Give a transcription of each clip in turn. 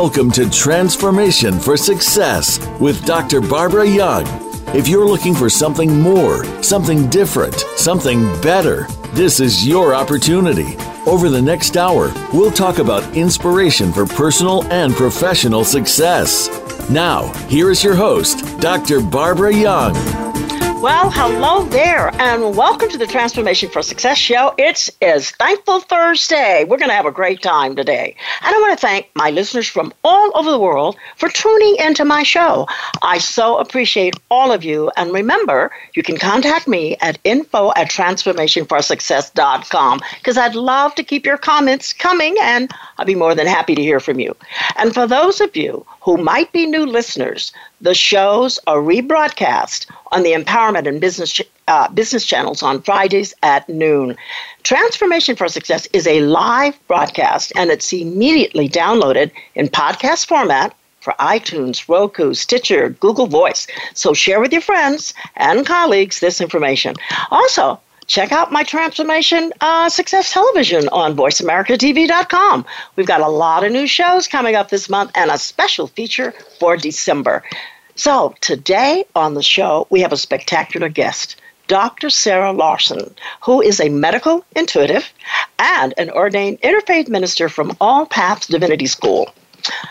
Welcome to Transformation for Success with Dr. Barbara Young. If you're looking for something more, something different, something better, this is your opportunity. Over the next hour, we'll talk about inspiration for personal and professional success. Now, here is your host, Dr. Barbara Young. Well, hello there, and welcome to the Transformation for Success show. It is Thankful Thursday. We're going to have a great time today. And I want to thank my listeners from all over the world for tuning into my show. I so appreciate all of you. And remember, you can contact me at info at transformationforsuccess.com because I'd love to keep your comments coming, and I'll be more than happy to hear from you. And for those of you who might be new listeners, the shows are rebroadcast on the Empowerment and Business uh, business channels on Fridays at noon. Transformation for Success is a live broadcast, and it's immediately downloaded in podcast format for iTunes, Roku, Stitcher, Google Voice. So share with your friends and colleagues this information. Also, check out my Transformation uh, Success Television on VoiceAmericaTV.com. We've got a lot of new shows coming up this month and a special feature for December. So, today on the show, we have a spectacular guest. Dr. Sarah Larsen, who is a medical intuitive and an ordained interfaith minister from All Paths Divinity School.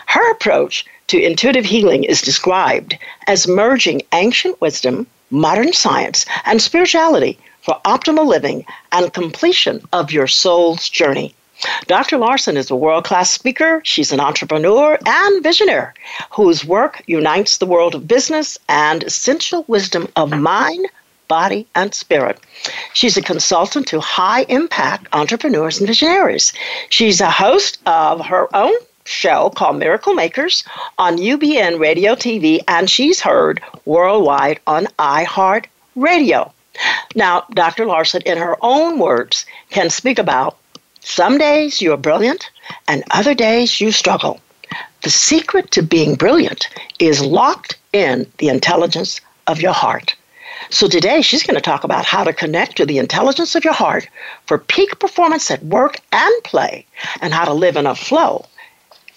Her approach to intuitive healing is described as merging ancient wisdom, modern science, and spirituality for optimal living and completion of your soul's journey. Dr. Larsen is a world class speaker. She's an entrepreneur and visionary whose work unites the world of business and essential wisdom of mind, body, and spirit. She's a consultant to high impact entrepreneurs and visionaries. She's a host of her own show called Miracle Makers on UBN Radio TV, and she's heard worldwide on iHeart Radio. Now, Dr. Larsen, in her own words, can speak about some days you're brilliant and other days you struggle. The secret to being brilliant is locked in the intelligence of your heart. So today she's going to talk about how to connect to the intelligence of your heart for peak performance at work and play and how to live in a flow.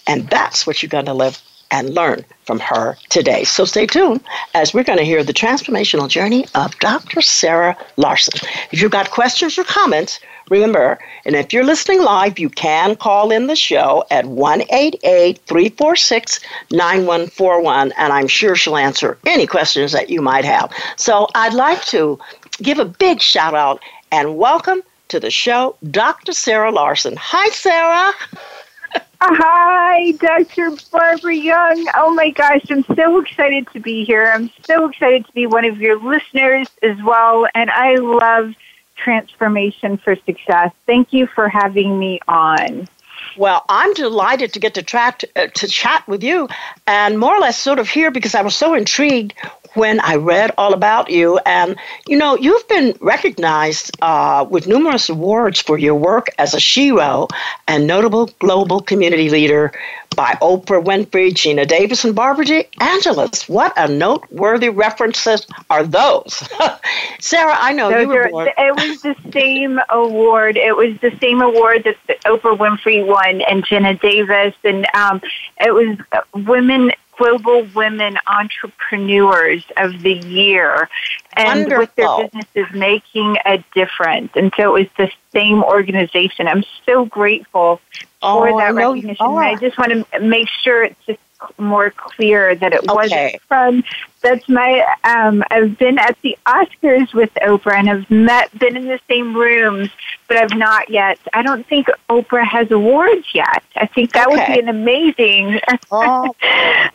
And that's what you're going to live and learn from her today. So stay tuned as we're going to hear the transformational journey of Dr. Sarah Larsen. If you've got questions or comments, remember, and if you're listening live, you can call in the show at 1 346 9141, and I'm sure she'll answer any questions that you might have. So I'd like to give a big shout out and welcome to the show Dr. Sarah Larsen. Hi, Sarah. Hi, Dr. Barbara Young. Oh my gosh, I'm so excited to be here. I'm so excited to be one of your listeners as well. And I love Transformation for Success. Thank you for having me on. Well, I'm delighted to get to, tra- uh, to chat with you and more or less sort of here because I was so intrigued when I read all about you. And, you know, you've been recognized uh, with numerous awards for your work as a shero and notable global community leader by Oprah Winfrey, Geena Davis, and Barbara De Angelis. What a noteworthy references are those? Sarah, I know those you were born. It was the same award. It was the same award that Oprah Winfrey won and Geena Davis. And um, it was Women Global Women Entrepreneurs of the Year, and Wonderful. with their businesses making a difference. And so it was the same organization. I'm so grateful oh, for that recognition. I just want to make sure it's just more clear that it wasn't from that's my um I've been at the Oscars with Oprah and have met been in the same rooms but I've not yet I don't think Oprah has awards yet. I think that okay. would be an amazing oh.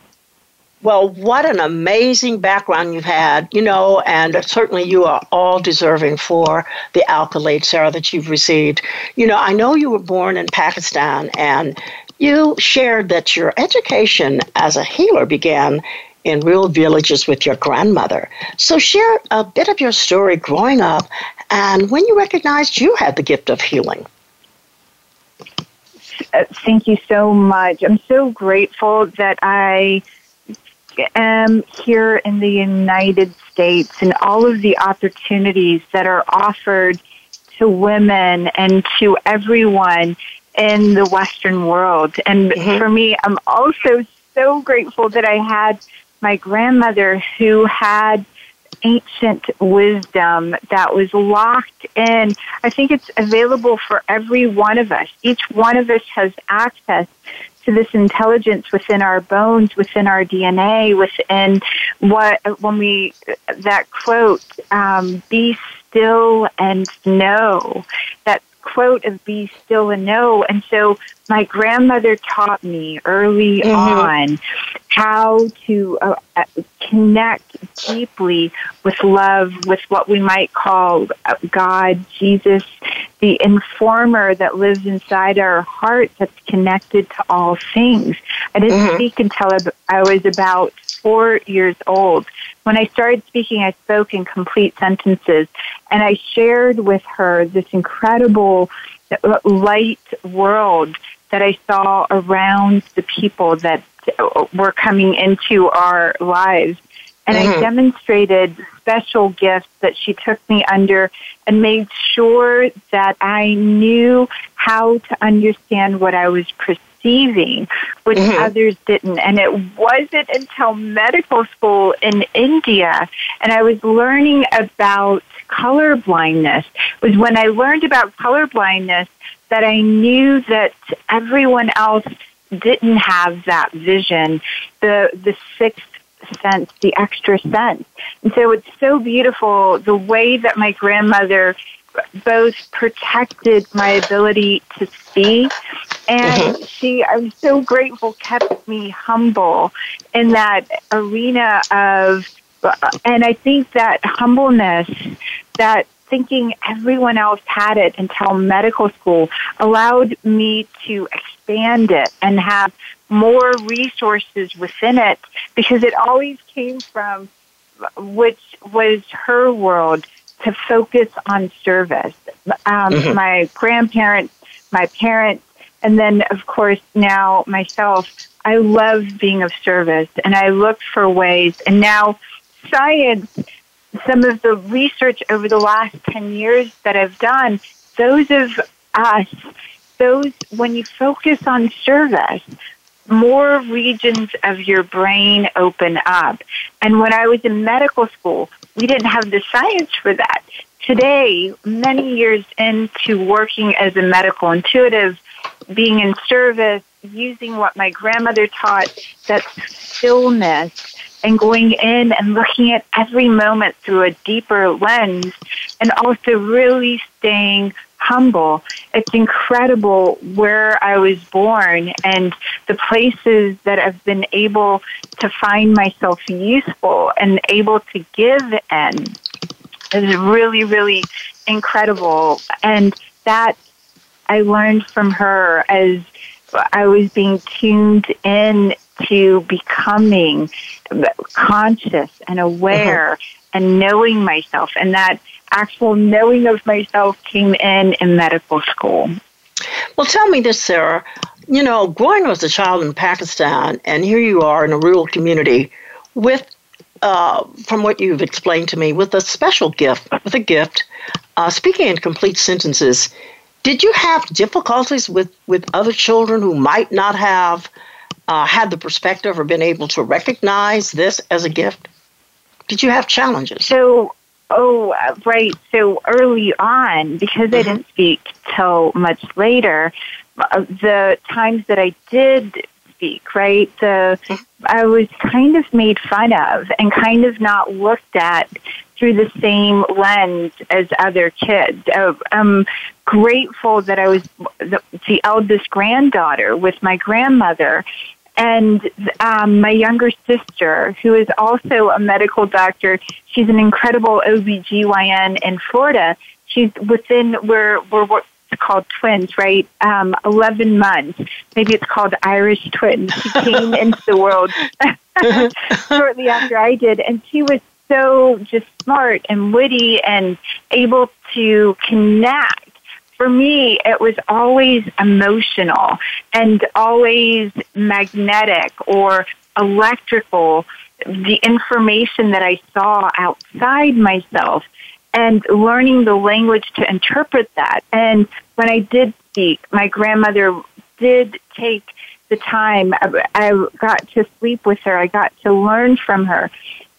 Well, what an amazing background you've had, you know, and certainly you are all deserving for the accolades, Sarah, that you've received. You know, I know you were born in Pakistan and you shared that your education as a healer began in rural villages with your grandmother. So, share a bit of your story growing up and when you recognized you had the gift of healing. Uh, thank you so much. I'm so grateful that I am here in the United States and all of the opportunities that are offered to women and to everyone in the Western world. And mm-hmm. for me, I'm also so grateful that I had my grandmother who had ancient wisdom that was locked in. I think it's available for every one of us. Each one of us has access to this intelligence within our bones, within our DNA, within what, when we, that quote, um, be still and know. That quote of be still and know. And so my grandmother taught me early mm-hmm. on how to uh, uh, connect deeply with love, with what we might call uh, God, Jesus, the informer that lives inside our heart that's connected to all things. I didn't mm-hmm. speak until I was about four years old. When I started speaking, I spoke in complete sentences, and I shared with her this incredible light world that I saw around the people that were coming into our lives. And mm-hmm. I demonstrated special gifts that she took me under and made sure that I knew how to understand what I was perceiving, which mm-hmm. others didn't. And it wasn't until medical school in India and I was learning about color blindness was when I learned about color blindness that I knew that everyone else didn't have that vision, the the sixth sense, the extra sense. And so it's so beautiful the way that my grandmother both protected my ability to see and mm-hmm. she I'm so grateful kept me humble in that arena of and I think that humbleness that thinking everyone else had it until medical school allowed me to expand it and have more resources within it because it always came from which was her world to focus on service. Um, mm-hmm. My grandparents, my parents, and then of course now myself, I love being of service and I look for ways and now science some of the research over the last 10 years that I've done, those of us, those, when you focus on service, more regions of your brain open up. And when I was in medical school, we didn't have the science for that. Today, many years into working as a medical intuitive, being in service, using what my grandmother taught, that stillness, and going in and looking at every moment through a deeper lens and also really staying humble. It's incredible where I was born and the places that I've been able to find myself useful and able to give in is really, really incredible. And that I learned from her as I was being tuned in to becoming conscious and aware uh-huh. and knowing myself. And that actual knowing of myself came in in medical school. Well, tell me this, Sarah. You know, growing up as a child in Pakistan, and here you are in a rural community with, uh, from what you've explained to me, with a special gift, with a gift, uh, speaking in complete sentences. Did you have difficulties with, with other children who might not have uh, had the perspective or been able to recognize this as a gift? Did you have challenges? So, oh, right. So early on, because mm-hmm. I didn't speak till much later, uh, the times that I did speak, right, the mm-hmm. I was kind of made fun of and kind of not looked at through the same lens as other kids. Uh, I'm grateful that I was the, the eldest granddaughter with my grandmother and um, my younger sister, who is also a medical doctor, she's an incredible OBGYN in Florida. She's within, we're, we're what's called twins, right? Um, 11 months. Maybe it's called Irish twins. She came into the world shortly after I did, and she was so just smart and witty and able to connect for me, it was always emotional and always magnetic or electrical. The information that I saw outside myself and learning the language to interpret that. And when I did speak. My grandmother did take the time. I got to sleep with her. I got to learn from her.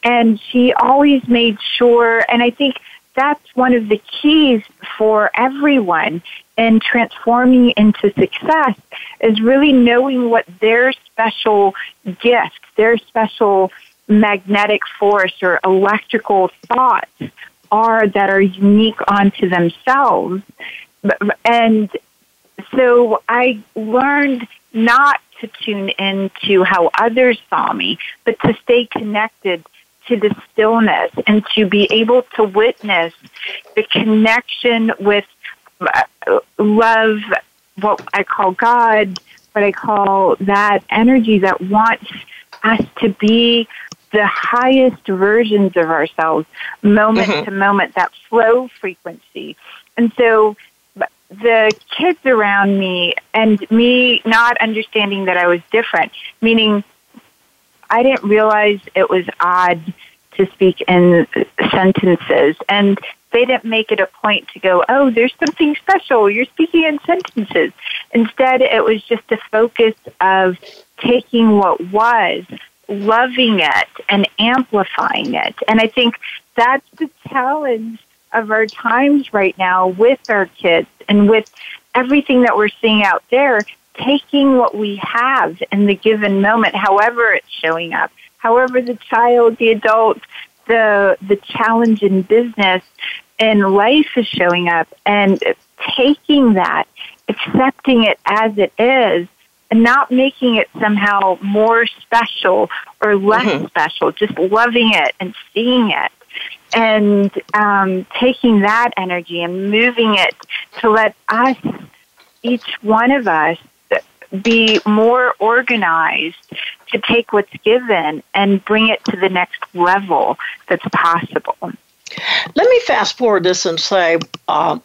And she always made sure, and I think that's one of the keys for everyone in transforming into success is really knowing what their special gift, their special magnetic force or electrical thoughts are that are unique onto themselves. And so I learned not to tune into how others saw me, but to stay connected to the stillness and to be able to witness the connection with uh, love, what I call God, what I call that energy that wants us to be the highest versions of ourselves, moment mm-hmm. to moment, that flow frequency. And so the kids around me and me not understanding that I was different, meaning I didn't realize it was odd to speak in sentences. And they didn't make it a point to go, oh, there's something special. You're speaking in sentences. Instead, it was just a focus of taking what was, loving it, and amplifying it. And I think that's the challenge of our times right now with our kids and with everything that we're seeing out there, taking what we have in the given moment, however it's showing up, however the child, the adult, the the challenge in business and life is showing up and taking that, accepting it as it is, and not making it somehow more special or less mm-hmm. special, just loving it and seeing it and um, taking that energy and moving it to let us, each one of us, be more organized to take what's given and bring it to the next level that's possible. Let me fast forward this and say, uh,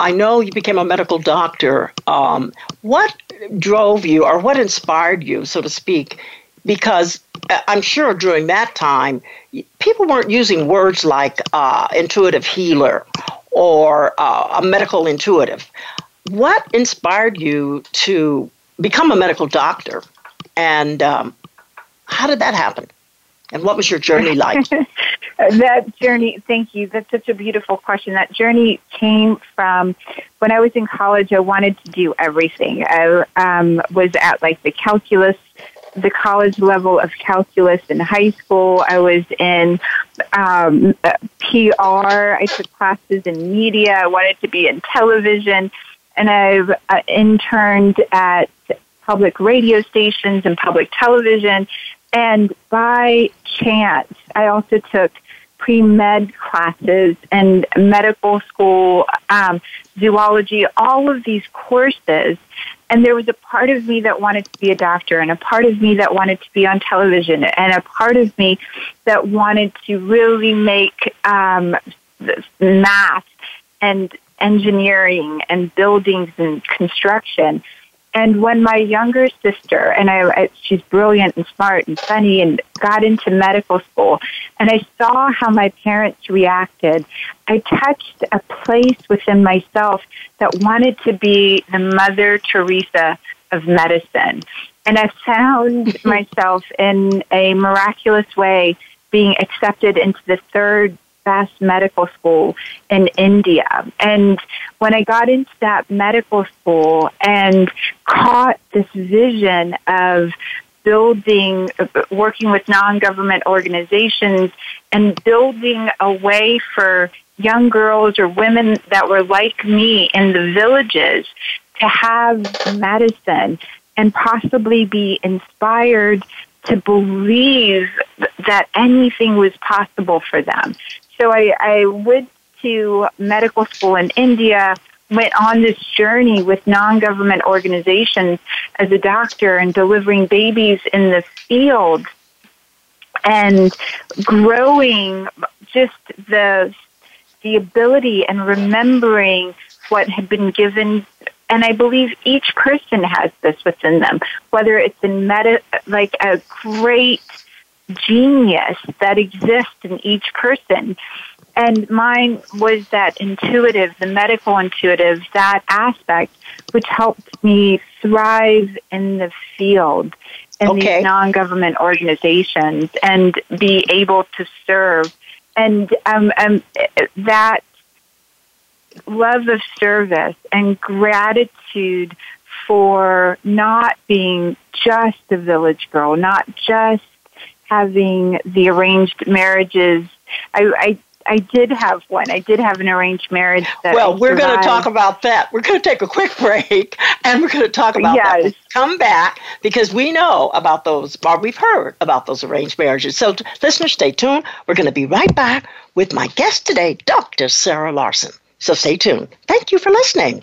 I know you became a medical doctor. Um, what drove you, or what inspired you, so to speak, because uh, I'm sure during that time, people weren't using words like uh, intuitive healer or uh, a medical intuitive. What inspired you to become a medical doctor, and um, how did that happen? And what was your journey like? that journey, thank you. That's such a beautiful question. That journey came from when I was in college. I wanted to do everything. I um, was at like the calculus the college level of calculus in high school. I was in um, PR. I took classes in media. I wanted to be in television. And I've uh, interned at public radio stations and public television. And by chance, I also took pre med classes and medical school, um, zoology, all of these courses and there was a part of me that wanted to be a doctor, and a part of me that wanted to be on television, and a part of me that wanted to really make um, math and engineering and buildings and construction and when my younger sister, and I, I, she's brilliant and smart and funny and got into medical school, and I saw how my parents reacted, I touched a place within myself that wanted to be the Mother Teresa of medicine. And I found myself in a miraculous way being accepted into the third medical school in India. And when I got into that medical school and caught this vision of building, working with non-government organizations and building a way for young girls or women that were like me in the villages to have medicine and possibly be inspired to believe that anything was possible for them. So I, I went to medical school in India, went on this journey with non-government organizations as a doctor and delivering babies in the field and growing just the the ability and remembering what had been given. And I believe each person has this within them, whether it's in meta, like a great genius that exists in each person And mine was that intuitive, the medical intuitive, that aspect, which helped me thrive in the field in okay. these non-government organizations and be able to serve. And um, um, that love of service and gratitude for not being just a village girl, not just having the arranged marriages. I, I I did have one. I did have an arranged marriage. Well, we're going to talk about that. We're going to take a quick break, and we're going to talk about yes. that. come back because we know about those, or we've heard about those arranged marriages. So, listeners, stay tuned. We're going to be right back with my guest today, Dr. Sarah Larsen. So, stay tuned. Thank you for listening.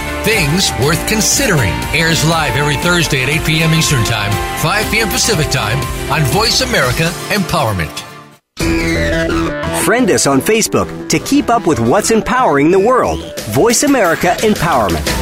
Things Worth Considering airs live every Thursday at 8 p.m. Eastern Time, 5 p.m. Pacific Time on Voice America Empowerment. Friend us on Facebook to keep up with what's empowering the world. Voice America Empowerment.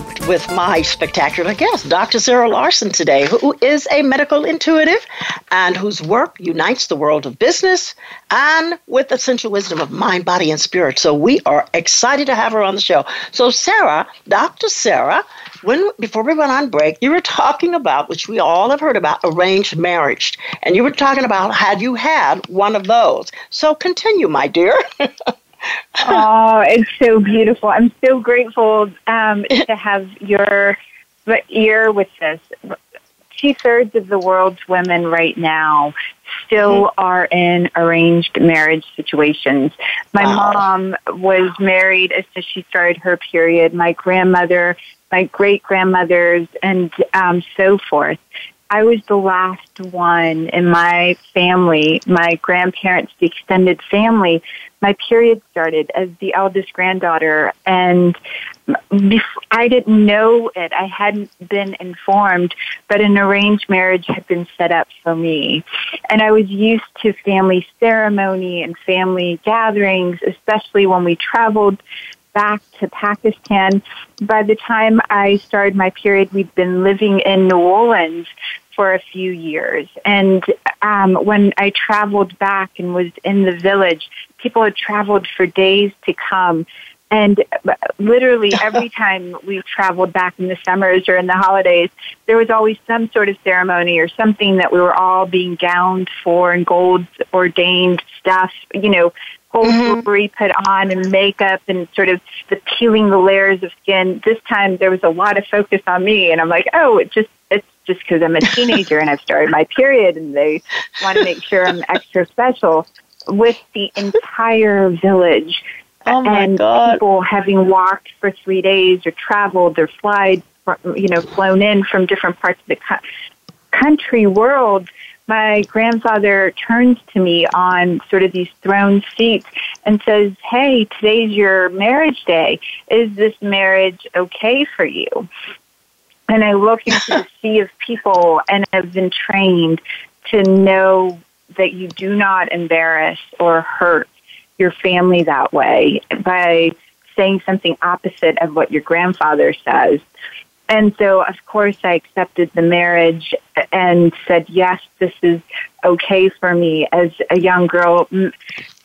with my spectacular guest, Dr. Sarah Larsen, today, who is a medical intuitive and whose work unites the world of business and with essential wisdom of mind, body, and spirit. So we are excited to have her on the show. So, Sarah, Dr. Sarah, when before we went on break, you were talking about, which we all have heard about, arranged marriage. And you were talking about had you had one of those. So continue, my dear. oh, it's so beautiful. I'm so grateful um, to have your ear with this. Two thirds of the world's women right now still mm-hmm. are in arranged marriage situations. My wow. mom was married as soon as she started her period. My grandmother, my great grandmothers, and um, so forth. I was the last one in my family, my grandparents, the extended family. My period started as the eldest granddaughter, and I didn't know it. I hadn't been informed, but an arranged marriage had been set up for me. And I was used to family ceremony and family gatherings, especially when we traveled back to Pakistan. By the time I started my period, we'd been living in New Orleans for a few years. And um, when I traveled back and was in the village, people had traveled for days to come. And literally every time we traveled back in the summers or in the holidays, there was always some sort of ceremony or something that we were all being gowned for and gold ordained stuff, you know, gold mm-hmm. put on and makeup and sort of the peeling the layers of skin. This time there was a lot of focus on me and I'm like, oh, it just, just because I'm a teenager and I've started my period and they want to make sure I'm extra special with the entire village. Oh and God. people having walked for three days or traveled or flied, you know, flown in from different parts of the country, world, my grandfather turns to me on sort of these throne seats and says, Hey, today's your marriage day. Is this marriage okay for you? And I look into the sea of people and I've been trained to know that you do not embarrass or hurt your family that way by saying something opposite of what your grandfather says. And so, of course, I accepted the marriage and said, yes, this is okay for me as a young girl.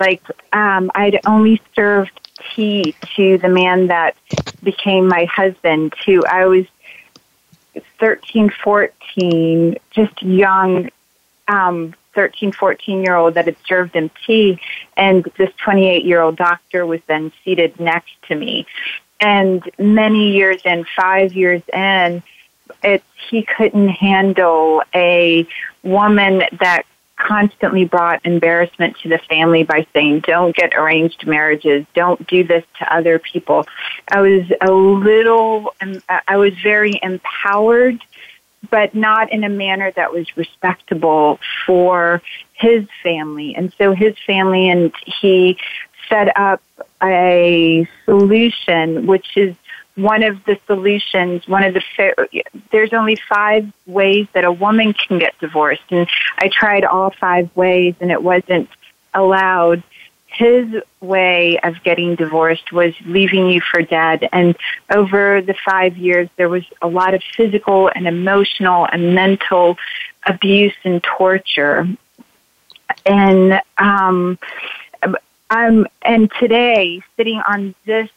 Like um, I'd only served tea to the man that became my husband. To I was 13, 14, just young, um, 13, 14 year old that had served him tea, and this 28 year old doctor was then seated next to me. And many years in, five years in, it's he couldn't handle a woman that constantly brought embarrassment to the family by saying, don't get arranged marriages, don't do this to other people. I was a little, I was very empowered, but not in a manner that was respectable for his family. And so his family and he set up a solution, which is one of the solutions, one of the, there's only five ways that a woman can get divorced. And I tried all five ways and it wasn't allowed. His way of getting divorced was leaving you for dead. And over the five years, there was a lot of physical and emotional and mental abuse and torture. And, um, I'm, and today, sitting on this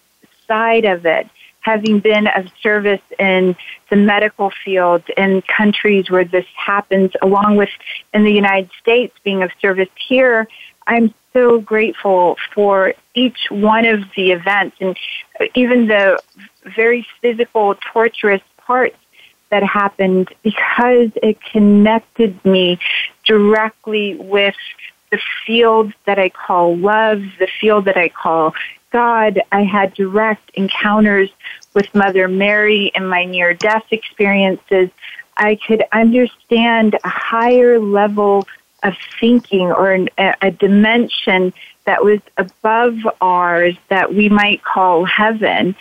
side of it, having been of service in the medical field in countries where this happens, along with in the United States being of service here, I'm so grateful for each one of the events and even the very physical, torturous parts that happened because it connected me directly with the field that I call love, the field that I call God, I had direct encounters with Mother Mary in my near death experiences. I could understand a higher level of thinking or an, a, dimension that was above ours that we might call heaven.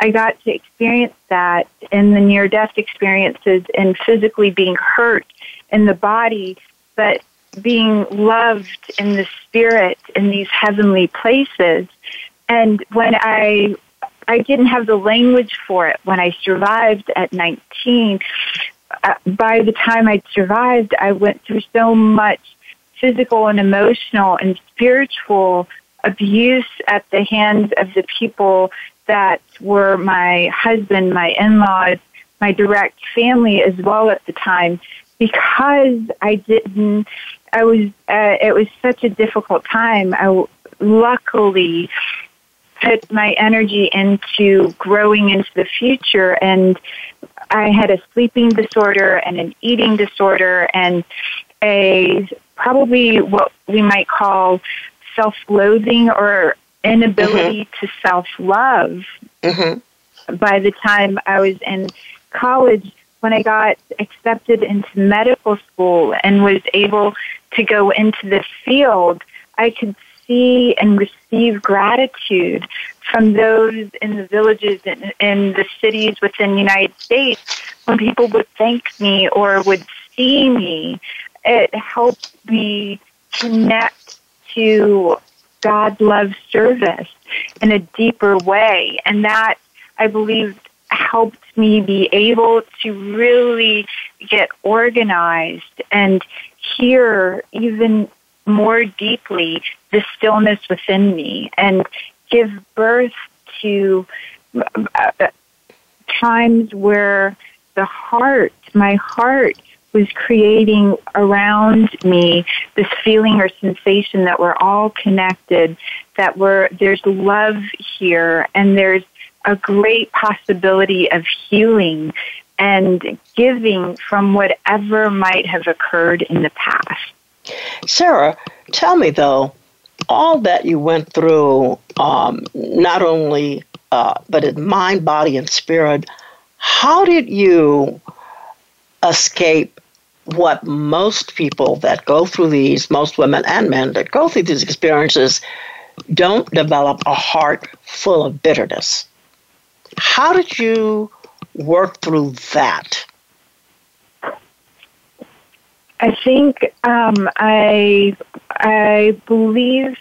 I got to experience that in the near death experiences and physically being hurt in the body, but being loved in the spirit in these heavenly places. And when I I didn't have the language for it when I survived at 19. Uh, by the time I survived, I went through so much physical and emotional and spiritual abuse at the hands of the people that were my husband, my in-laws, my direct family as well at the time because I didn't I was uh, it was such a difficult time. I luckily put my energy into growing into the future and I had a sleeping disorder and an eating disorder and a probably what we might call self-loathing or inability mm-hmm. to self-love. Mm-hmm. By the time I was in college, when I got accepted into medical school and was able to go into this field, I could see and receive gratitude from those in the villages and in the cities within the United States when people would thank me or would see me. It helped me connect to God love service in a deeper way. And that, I believe, helped me be able to really get organized and hear even more deeply the stillness within me and give birth to uh, times where the heart, my heart, was creating around me this feeling or sensation that we're all connected, that we're, there's love here, and there's a great possibility of healing and giving from whatever might have occurred in the past. Sarah, tell me though, all that you went through, um, not only uh, but in mind, body, and spirit, how did you escape what most people that go through these, most women and men that go through these experiences, don't develop a heart full of bitterness? How did you work through that? I think um, I I believe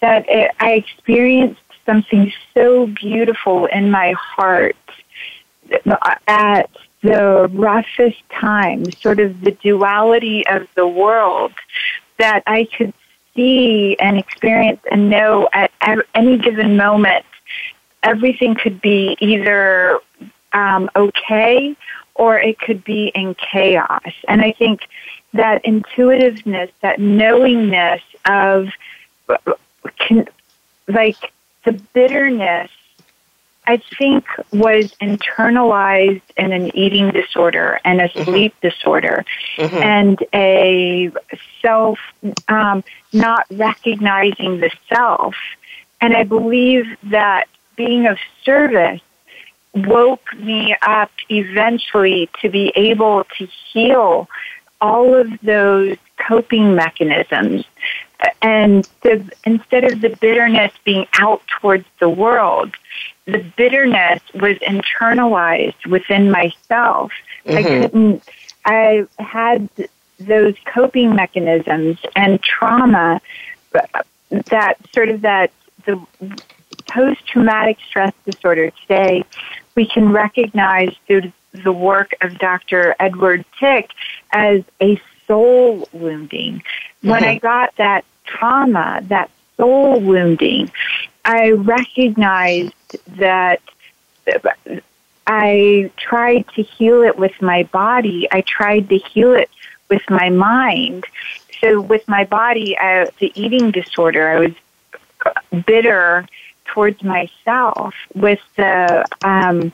that it, I experienced something so beautiful in my heart at the roughest time, sort of the duality of the world, that I could see and experience and know at any given moment, everything could be either um, okay or it could be in chaos. And I think that intuitiveness, that knowingness of can, like the bitterness I think was internalized in an eating disorder and a mm-hmm. sleep mm-hmm. disorder mm-hmm. and a self um, not recognizing the self. And I believe that being of service woke me up eventually to be able to heal all of those coping mechanisms and the, instead of the bitterness being out towards the world, the bitterness was internalized within myself. Mm-hmm. I couldn't, I had those coping mechanisms and trauma that sort of that the post traumatic stress disorder today, we can recognize through the work of Dr. Edward Tick as a soul wounding. When mm-hmm. I got that trauma, that soul wounding, I recognized that I tried to heal it with my body. I tried to heal it with my mind. So with my body, I, the eating disorder, I was bitter towards myself. With the um,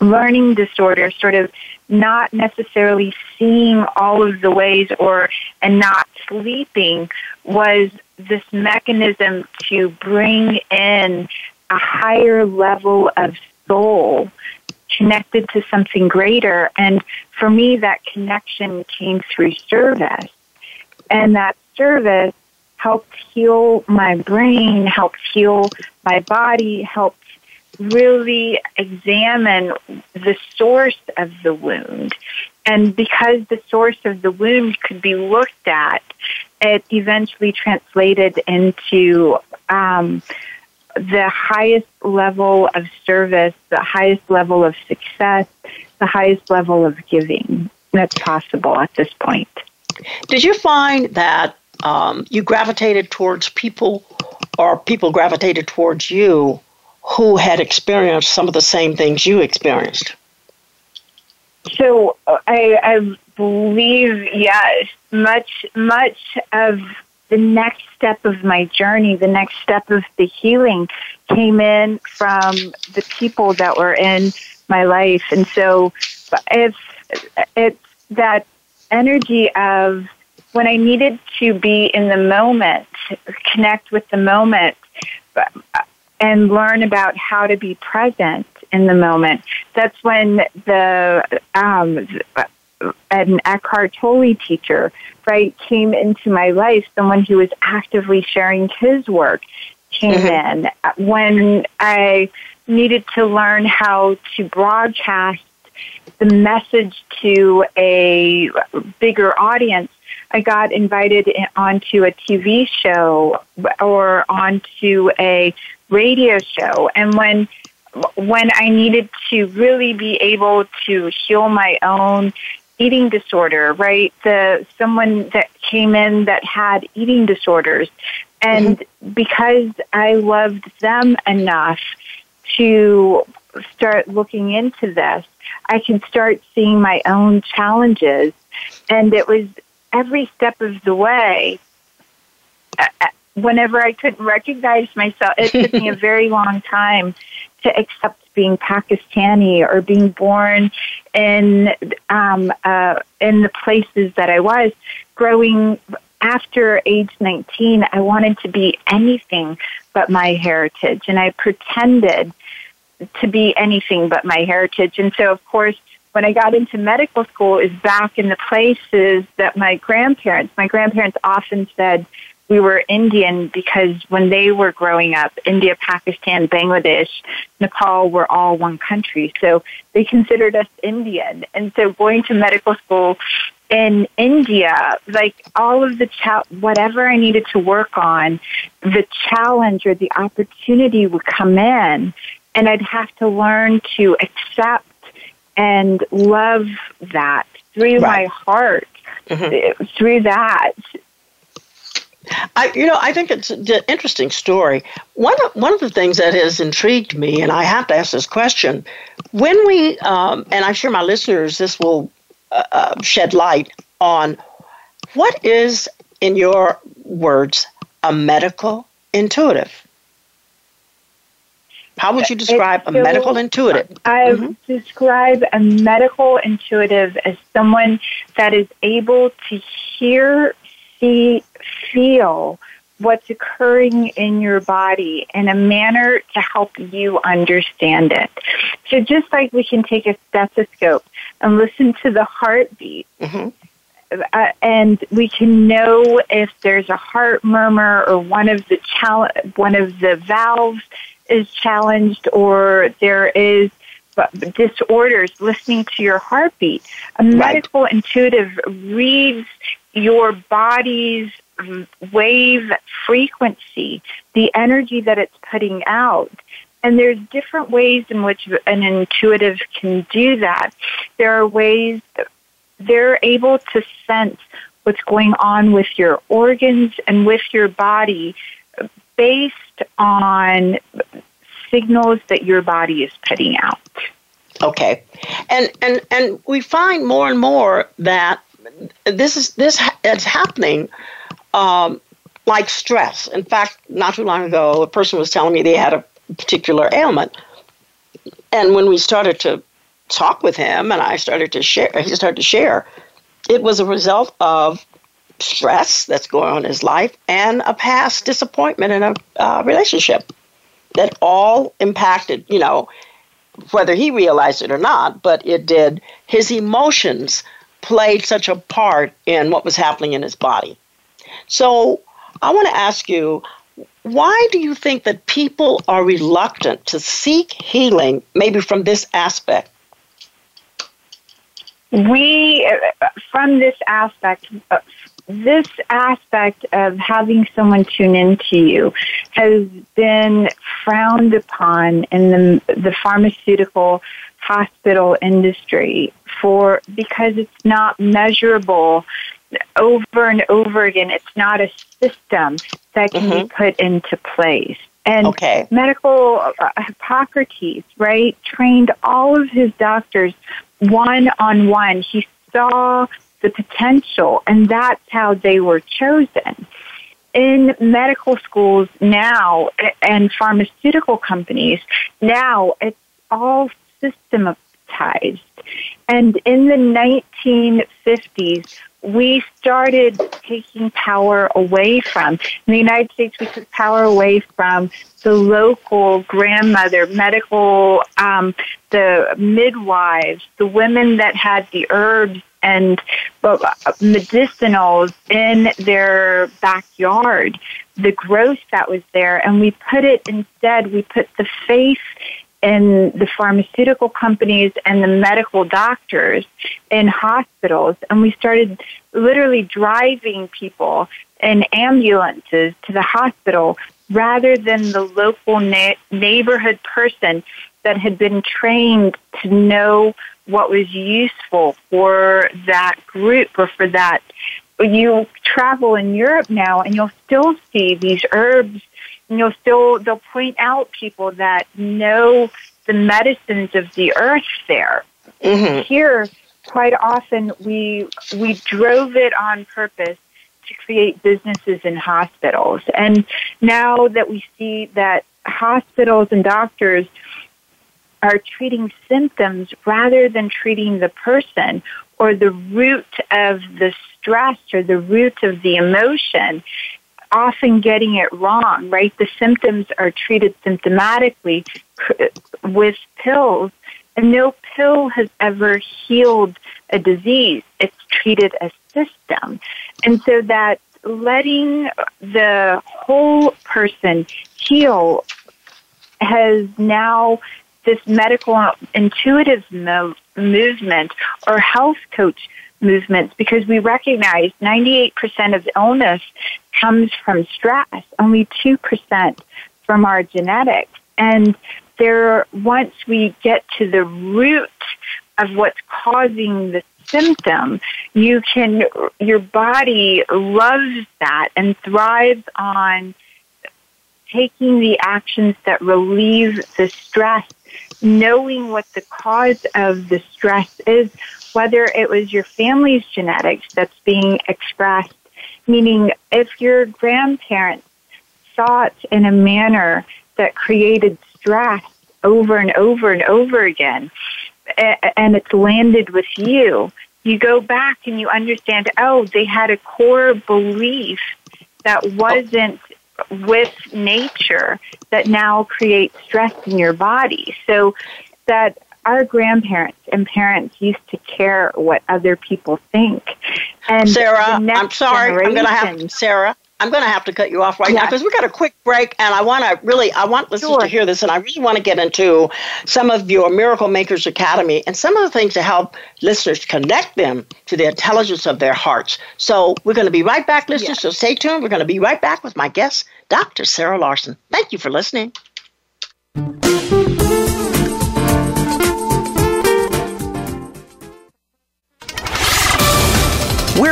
learning disorder, sort of not necessarily seeing all of the ways or and not sleeping was this mechanism to bring in a higher level of soul connected to something greater and for me that connection came through service and that service helped heal my brain helped heal my body helped really examine the source of the wound. And because the source of the wound could be looked at, it eventually translated into um, the highest level of service, the highest level of success, the highest level of giving that's possible at this point. Did you find that um, you gravitated towards people or people gravitated towards you who had experienced some of the same things you experienced? So I, I believe, yes, much, much of the next step of my journey, the next step of the healing came in from the people that were in my life. And so it's, it's that energy of when I needed to be in the moment, connect with the moment, and learn about how to be present in the moment. That's when the um, an Eckhart Tolle teacher, right, came into my life. Someone who was actively sharing his work came mm-hmm. in when I needed to learn how to broadcast the message to a bigger audience. I got invited onto a TV show or onto a radio show and when when I needed to really be able to heal my own eating disorder, right? The someone that came in that had eating disorders and mm-hmm. because I loved them enough to start looking into this, I can start seeing my own challenges and it was every step of the way whenever I couldn't recognize myself, it took me a very long time to accept being Pakistani or being born in um, uh, in the places that I was. Growing after age 19, I wanted to be anything but my heritage, and I pretended to be anything but my heritage. And so, of course, when I got into medical school, is back in the places that my grandparents. My grandparents often said we were Indian because when they were growing up, India, Pakistan, Bangladesh, Nepal were all one country. So they considered us Indian. And so going to medical school in India, like all of the cha- whatever I needed to work on, the challenge or the opportunity would come in and I'd have to learn to accept and love that through right. my heart, mm-hmm. through that I, you know, I think it's an interesting story. One of, one of the things that has intrigued me, and I have to ask this question, when we, um, and I'm sure my listeners, this will uh, uh, shed light on what is, in your words, a medical intuitive. How would you describe a medical intuitive? I mm-hmm. describe a medical intuitive as someone that is able to hear, see, feel what's occurring in your body in a manner to help you understand it. So just like we can take a stethoscope and listen to the heartbeat, mm-hmm. uh, and we can know if there's a heart murmur or one of the chal- one of the valves is challenged or there is disorders listening to your heartbeat. A medical right. intuitive reads your body's wave frequency, the energy that it's putting out. And there's different ways in which an intuitive can do that. There are ways they're able to sense what's going on with your organs and with your body based on signals that your body is putting out. Okay. And and and we find more and more that this is this is happening um, like stress. In fact, not too long ago, a person was telling me they had a particular ailment, and when we started to talk with him, and I started to share, he started to share, it was a result of stress that's going on in his life and a past disappointment in a uh, relationship that all impacted, you know, whether he realized it or not, but it did. His emotions played such a part in what was happening in his body. So I want to ask you why do you think that people are reluctant to seek healing, maybe from this aspect? We, from this aspect, uh, this aspect of having someone tune into you has been frowned upon in the, the pharmaceutical hospital industry for because it's not measurable over and over again. It's not a system that can mm-hmm. be put into place. And okay. medical uh, Hippocrates, right, trained all of his doctors one on one. He saw the potential, and that's how they were chosen. In medical schools now and pharmaceutical companies, now it's all systematized. And in the 1950s, we started taking power away from. In the United States, we took power away from the local grandmother, medical, um, the midwives, the women that had the herbs and uh, medicinals in their backyard, the growth that was there, and we put it instead, we put the faith in the pharmaceutical companies and the medical doctors in hospitals, and we started literally driving people in ambulances to the hospital rather than the local na- neighborhood person that had been trained to know what was useful for that group or for that. You travel in Europe now and you'll still see these herbs and you'll still, they'll point out people that know the medicines of the earth there. Mm-hmm. Here, quite often we, we drove it on purpose to create businesses in hospitals. And now that we see that hospitals and doctors are treating symptoms rather than treating the person or the root of the stress or the root of the emotion, often getting it wrong, right? The symptoms are treated symptomatically with pills, and no pill has ever healed a disease. It's treated a system. And so that letting the whole person heal has now this medical intuitive mo- movement or health coach movements because we recognize 98% of illness comes from stress, only 2% from our genetics. And there, once we get to the root of what's causing the symptom. You can, your body loves that and thrives on taking the actions that relieve the stress, knowing what the cause of the stress is, whether it was your family's genetics that's being expressed, meaning if your grandparents thought in a manner that created stress over and over and over again, and it's landed with you, you go back and you understand, oh, they had a core belief that oh. wasn't with nature that now creates stress in your body. So that our grandparents and parents used to care what other people think. And Sarah, I'm sorry, I'm going to have Sarah. I'm going to have to cut you off right now because we've got a quick break, and I want to really, I want listeners sure. to hear this, and I really want to get into some of your Miracle Makers Academy and some of the things to help listeners connect them to the intelligence of their hearts. So we're going to be right back, listeners. So stay tuned. We're going to be right back with my guest, Dr. Sarah Larsen. Thank you for listening.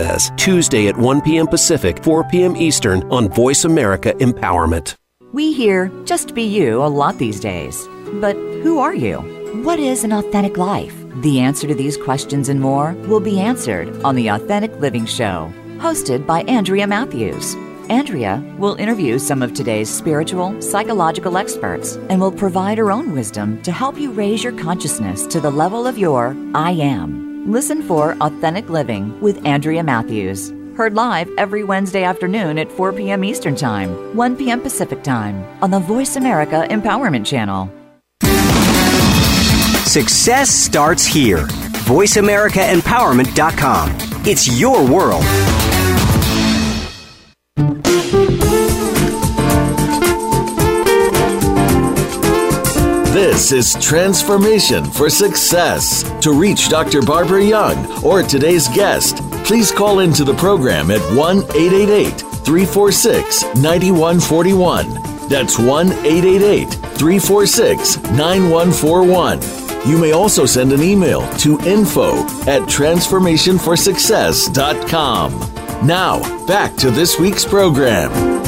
Says, Tuesday at 1 p.m. Pacific, 4 p.m. Eastern on Voice America Empowerment. We hear just be you a lot these days. But who are you? What is an authentic life? The answer to these questions and more will be answered on The Authentic Living Show, hosted by Andrea Matthews. Andrea will interview some of today's spiritual, psychological experts and will provide her own wisdom to help you raise your consciousness to the level of your I am. Listen for Authentic Living with Andrea Matthews. Heard live every Wednesday afternoon at 4 p.m. Eastern Time, 1 p.m. Pacific Time on the Voice America Empowerment Channel. Success starts here. VoiceAmericaEmpowerment.com. It's your world. This is Transformation for Success. To reach Dr. Barbara Young or today's guest, please call into the program at 1 888 346 9141. That's 1 888 346 9141. You may also send an email to info at transformationforsuccess.com. Now, back to this week's program.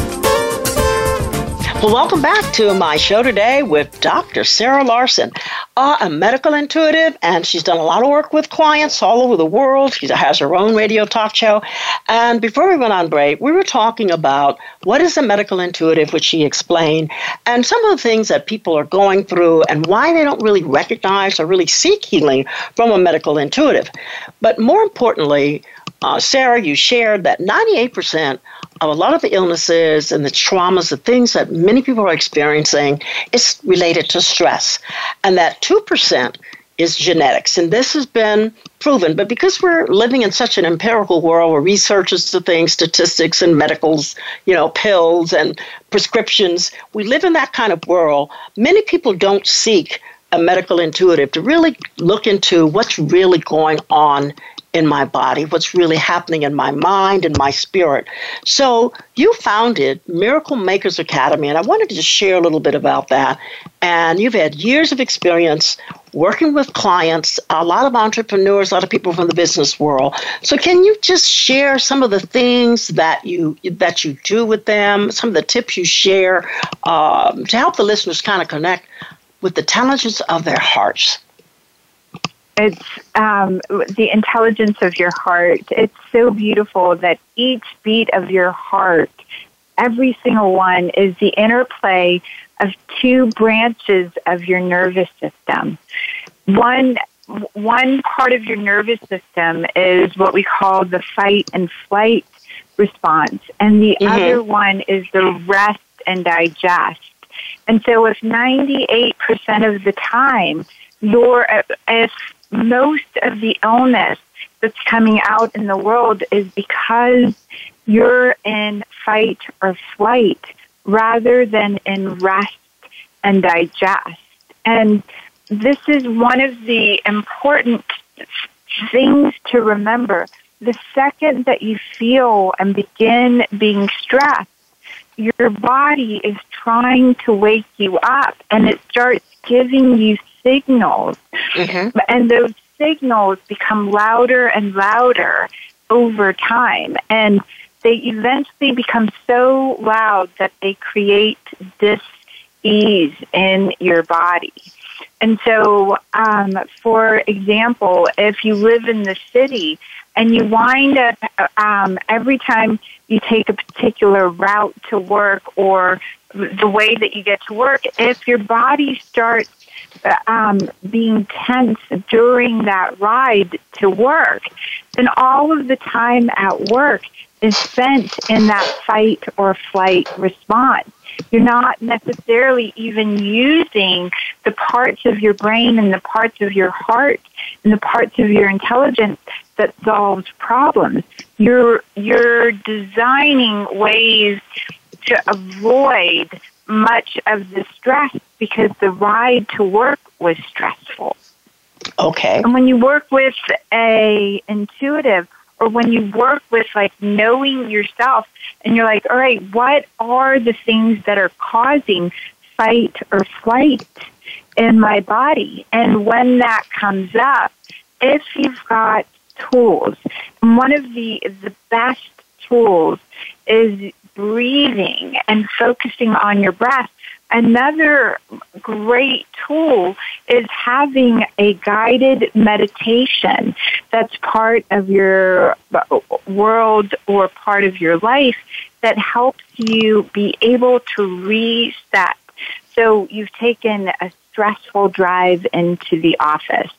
Well, welcome back to my show today with Dr. Sarah Larsen, uh, a medical intuitive, and she's done a lot of work with clients all over the world. She has her own radio talk show. And before we went on break, we were talking about what is a medical intuitive, which she explained, and some of the things that people are going through and why they don't really recognize or really seek healing from a medical intuitive. But more importantly, uh, Sarah, you shared that 98% of a lot of the illnesses and the traumas, the things that many people are experiencing, is related to stress. And that 2% is genetics. And this has been proven. But because we're living in such an empirical world where research is the thing, statistics and medicals, you know, pills and prescriptions, we live in that kind of world. Many people don't seek a medical intuitive to really look into what's really going on in my body, what's really happening in my mind and my spirit. So you founded Miracle Makers Academy, and I wanted to just share a little bit about that. And you've had years of experience working with clients, a lot of entrepreneurs, a lot of people from the business world. So can you just share some of the things that you that you do with them, some of the tips you share um, to help the listeners kind of connect with the intelligence of their hearts? It's um, the intelligence of your heart. It's so beautiful that each beat of your heart, every single one, is the interplay of two branches of your nervous system. One one part of your nervous system is what we call the fight and flight response, and the mm-hmm. other one is the rest and digest. And so, if 98% of the time, your if most of the illness that's coming out in the world is because you're in fight or flight rather than in rest and digest. And this is one of the important things to remember. The second that you feel and begin being stressed, your body is trying to wake you up and it starts giving you signals. Mm-hmm. And those signals become louder and louder over time. And they eventually become so loud that they create dis ease in your body. And so, um, for example, if you live in the city and you wind up um, every time you take a particular route to work or the way that you get to work, if your body starts um, being tense during that ride to work, then all of the time at work is spent in that fight or flight response. You're not necessarily even using the parts of your brain and the parts of your heart and the parts of your intelligence that solves problems. You're, you're designing ways to avoid much of the stress because the ride to work was stressful. Okay. And when you work with a intuitive or when you work with like knowing yourself and you're like, all right, what are the things that are causing fight or flight in my body? And when that comes up, if you've got tools, one of the the best tools is breathing and focusing on your breath Another great tool is having a guided meditation that's part of your world or part of your life that helps you be able to reset. So you've taken a stressful drive into the office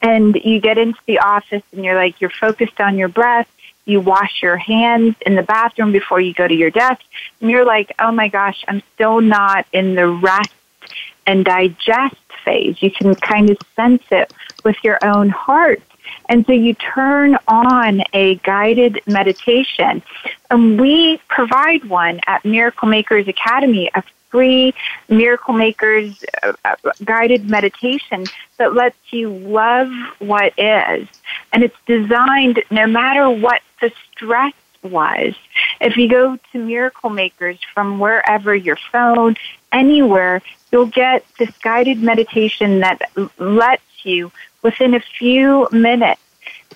and you get into the office and you're like, you're focused on your breath you wash your hands in the bathroom before you go to your desk, and you're like, oh my gosh, I'm still not in the rest and digest phase. You can kind of sense it with your own heart. And so you turn on a guided meditation. And we provide one at Miracle Makers Academy, a free Miracle Makers uh, uh, guided meditation that lets you love what is. And it's designed no matter what the stress was. If you go to Miracle Makers from wherever your phone, anywhere, you'll get this guided meditation that lets you, within a few minutes,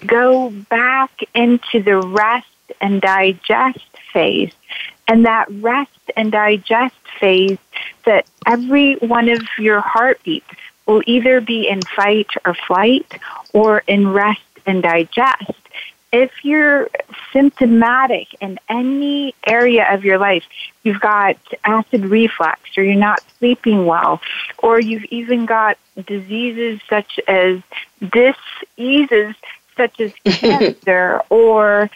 go back into the rest and digest phase. And that rest and digest phase that every one of your heartbeats will either be in fight or flight or in rest and digest. If you're symptomatic in any area of your life, you've got acid reflux or you're not sleeping well, or you've even got diseases such as diseases such as cancer or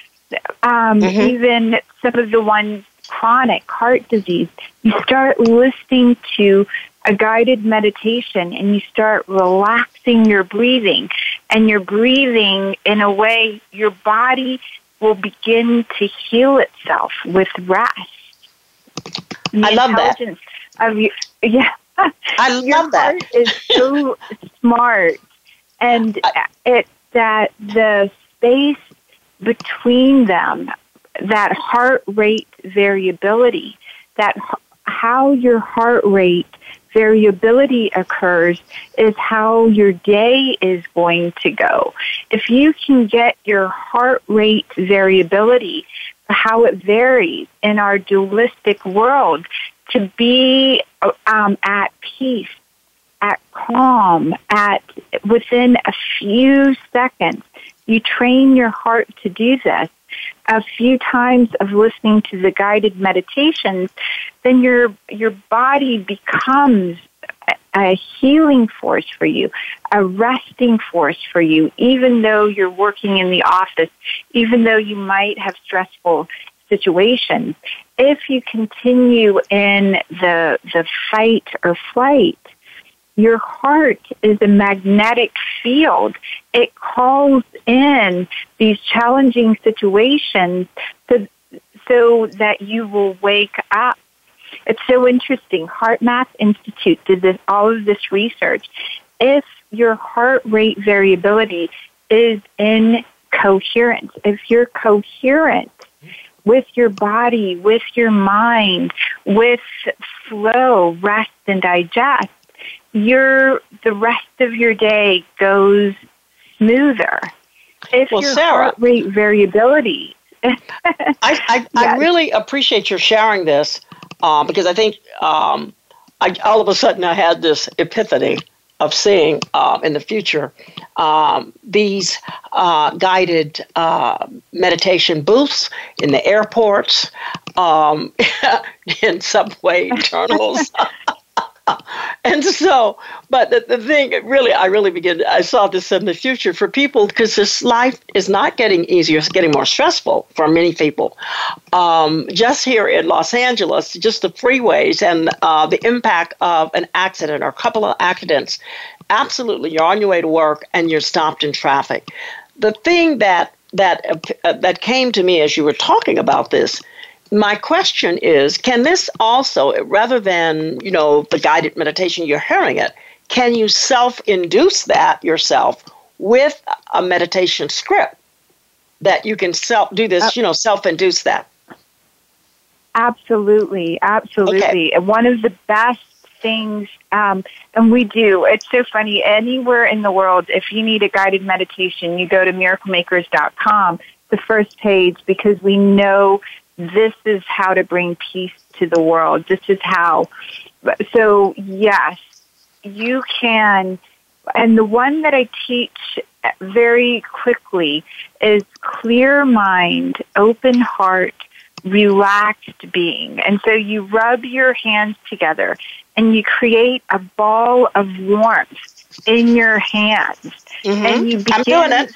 um, mm-hmm. even some of the ones chronic heart disease, you start listening to a guided meditation and you start relaxing your breathing and you're breathing in a way your body will begin to heal itself with rest. The I love that. Of you, yeah. I love that. is so smart and it's that the space between them that heart rate variability, that how your heart rate variability occurs is how your day is going to go. If you can get your heart rate variability, how it varies in our dualistic world, to be um, at peace, at calm, at within a few seconds, you train your heart to do this a few times of listening to the guided meditations, then your your body becomes a healing force for you, a resting force for you, even though you're working in the office, even though you might have stressful situations. If you continue in the the fight or flight, your heart is a magnetic field. It calls in these challenging situations to, so that you will wake up. It's so interesting. HeartMath Institute did this, all of this research. If your heart rate variability is in coherence, if you're coherent with your body, with your mind, with flow, rest, and digest, your the rest of your day goes smoother. If well, your Sarah, heart rate variability. I, I, yes. I, really appreciate your sharing this uh, because I think um, I, all of a sudden I had this epiphany of seeing uh, in the future um, these uh, guided uh, meditation booths in the airports, um, in subway tunnels. and so, but the, the thing really, I really begin, I saw this in the future for people because this life is not getting easier, it's getting more stressful for many people. Um, just here in Los Angeles, just the freeways and uh, the impact of an accident or a couple of accidents, absolutely, you're on your way to work and you're stopped in traffic. The thing that that uh, that came to me as you were talking about this my question is can this also rather than you know the guided meditation you're hearing it can you self-induce that yourself with a meditation script that you can self do this you know self-induce that absolutely absolutely okay. one of the best things um, and we do it's so funny anywhere in the world if you need a guided meditation you go to miraclemakers.com the first page because we know this is how to bring peace to the world. This is how. So, yes, you can. And the one that I teach very quickly is clear mind, open heart, relaxed being. And so you rub your hands together and you create a ball of warmth in your hands. Mm-hmm. And you begin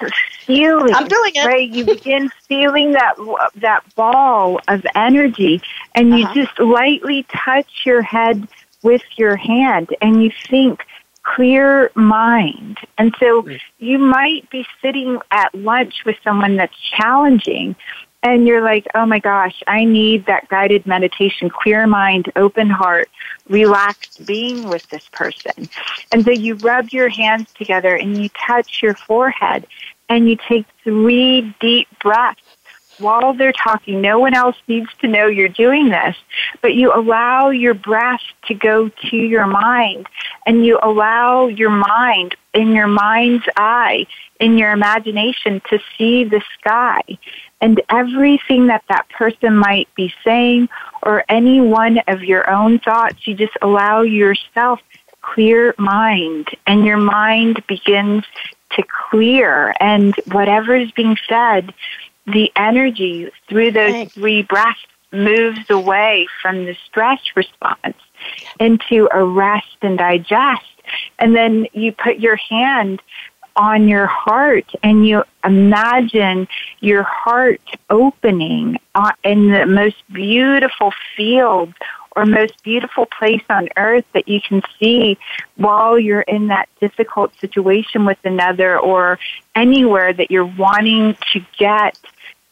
feeling I'm doing it. Right? You begin feeling that that ball of energy and you uh-huh. just lightly touch your head with your hand and you think clear mind. And so mm. you might be sitting at lunch with someone that's challenging and you're like, oh my gosh, I need that guided meditation, clear mind, open heart, relaxed being with this person. And so you rub your hands together and you touch your forehead and you take three deep breaths while they're talking. No one else needs to know you're doing this, but you allow your breath to go to your mind and you allow your mind in your mind's eye, in your imagination to see the sky and everything that that person might be saying or any one of your own thoughts, you just allow yourself clear mind and your mind begins to clear and whatever is being said, the energy through those three breaths moves away from the stress response into a rest and digest. And then you put your hand on your heart and you imagine your heart opening uh, in the most beautiful field or most beautiful place on earth that you can see while you're in that difficult situation with another or anywhere that you're wanting to get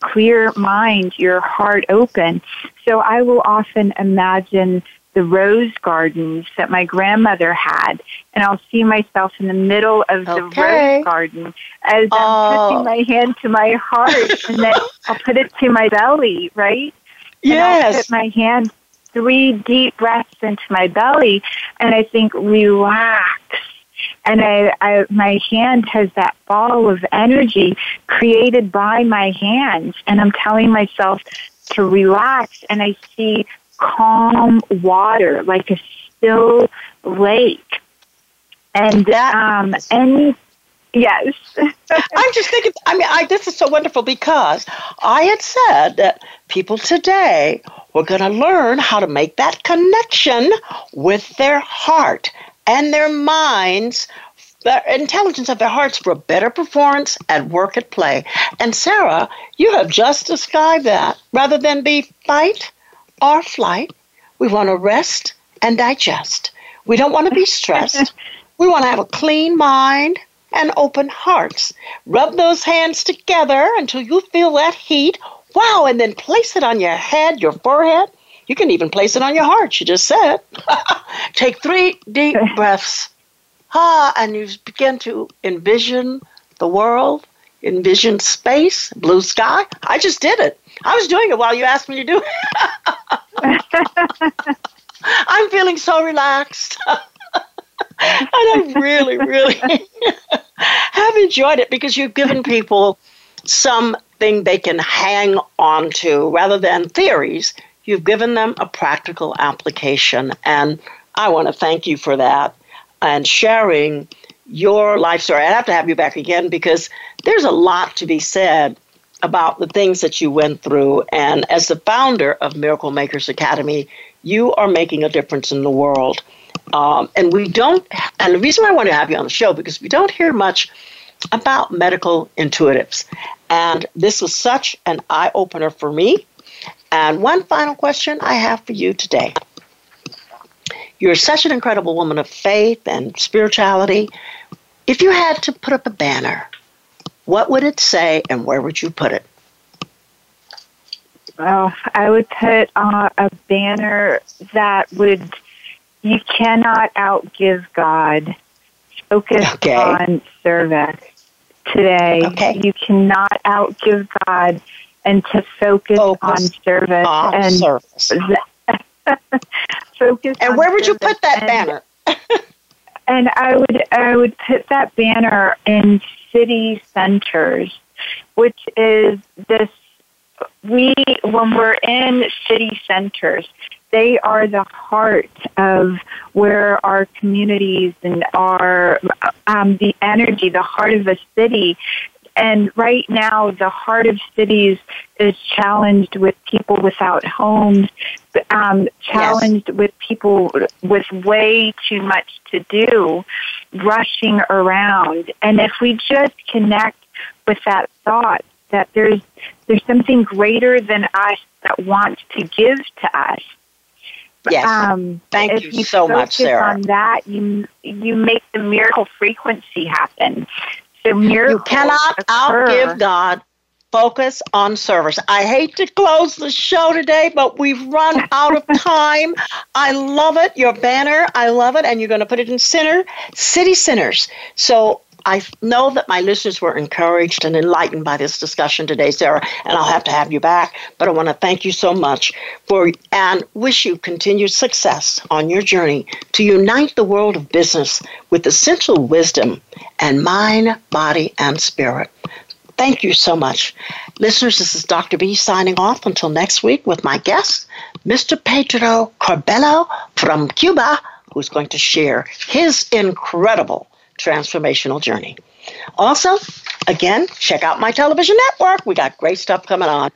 clear mind, your heart open. So I will often imagine the rose gardens that my grandmother had, and I'll see myself in the middle of the rose garden as oh. I'm putting my hand to my heart, and then I'll put it to my belly, right? Yes. And I'll put my hand three deep breaths into my belly, and I think relax. And I, I, my hand has that ball of energy created by my hands, and I'm telling myself to relax, and I see calm water, like a still lake. And that, um, any Yes. I'm just thinking, I mean, I, this is so wonderful because I had said that people today were going to learn how to make that connection with their heart and their minds the intelligence of their hearts for a better performance at work at play. And Sarah, you have just described that. Rather than be fight or flight, we want to rest and digest. We don't want to be stressed. we want to have a clean mind and open hearts. Rub those hands together until you feel that heat. Wow, and then place it on your head, your forehead. You can even place it on your heart, you just said. Take three deep breaths ah, and you begin to envision the world, envision space, blue sky. I just did it. I was doing it while you asked me to do it. I'm feeling so relaxed. and I really, really have enjoyed it because you've given people something they can hang on to rather than theories. You've given them a practical application. And I want to thank you for that and sharing your life story. I'd have to have you back again because there's a lot to be said about the things that you went through. And as the founder of Miracle Makers Academy, you are making a difference in the world. Um, and we don't, and the reason I want to have you on the show because we don't hear much about medical intuitives. And this was such an eye opener for me. And one final question I have for you today. You're such an incredible woman of faith and spirituality. If you had to put up a banner, what would it say and where would you put it? Well, I would put uh, a banner that would, you cannot outgive God. Focus okay. on service today. Okay. You cannot outgive God and to focus, focus on service. On and service. focus. And where would you put that banner? and I would I would put that banner in city centers, which is this. We when we're in city centers, they are the heart of where our communities and our um, the energy, the heart of a city and right now, the heart of cities is challenged with people without homes, um, challenged yes. with people with way too much to do, rushing around. And if we just connect with that thought that there's there's something greater than us that wants to give to us. Yes. Um, Thank you, you so much, Sarah. On that, you you make the miracle frequency happen. You cannot occur. outgive God. Focus on service. I hate to close the show today, but we've run out of time. I love it. Your banner, I love it, and you're going to put it in center, city centers. So I know that my listeners were encouraged and enlightened by this discussion today, Sarah, and I'll have to have you back. But I want to thank you so much for and wish you continued success on your journey to unite the world of business with essential wisdom and mind, body, and spirit. Thank you so much. Listeners, this is Dr. B signing off until next week with my guest, Mr. Pedro Corbello from Cuba, who's going to share his incredible transformational journey. Also, again, check out my television network. We got great stuff coming on.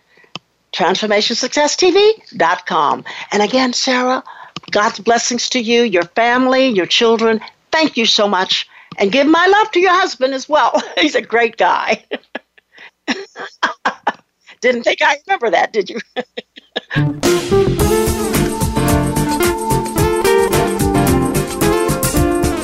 TransformationSuccessTV.com. And again, Sarah, God's blessings to you, your family, your children. Thank you so much. And give my love to your husband as well. He's a great guy. Didn't think I remember that, did you?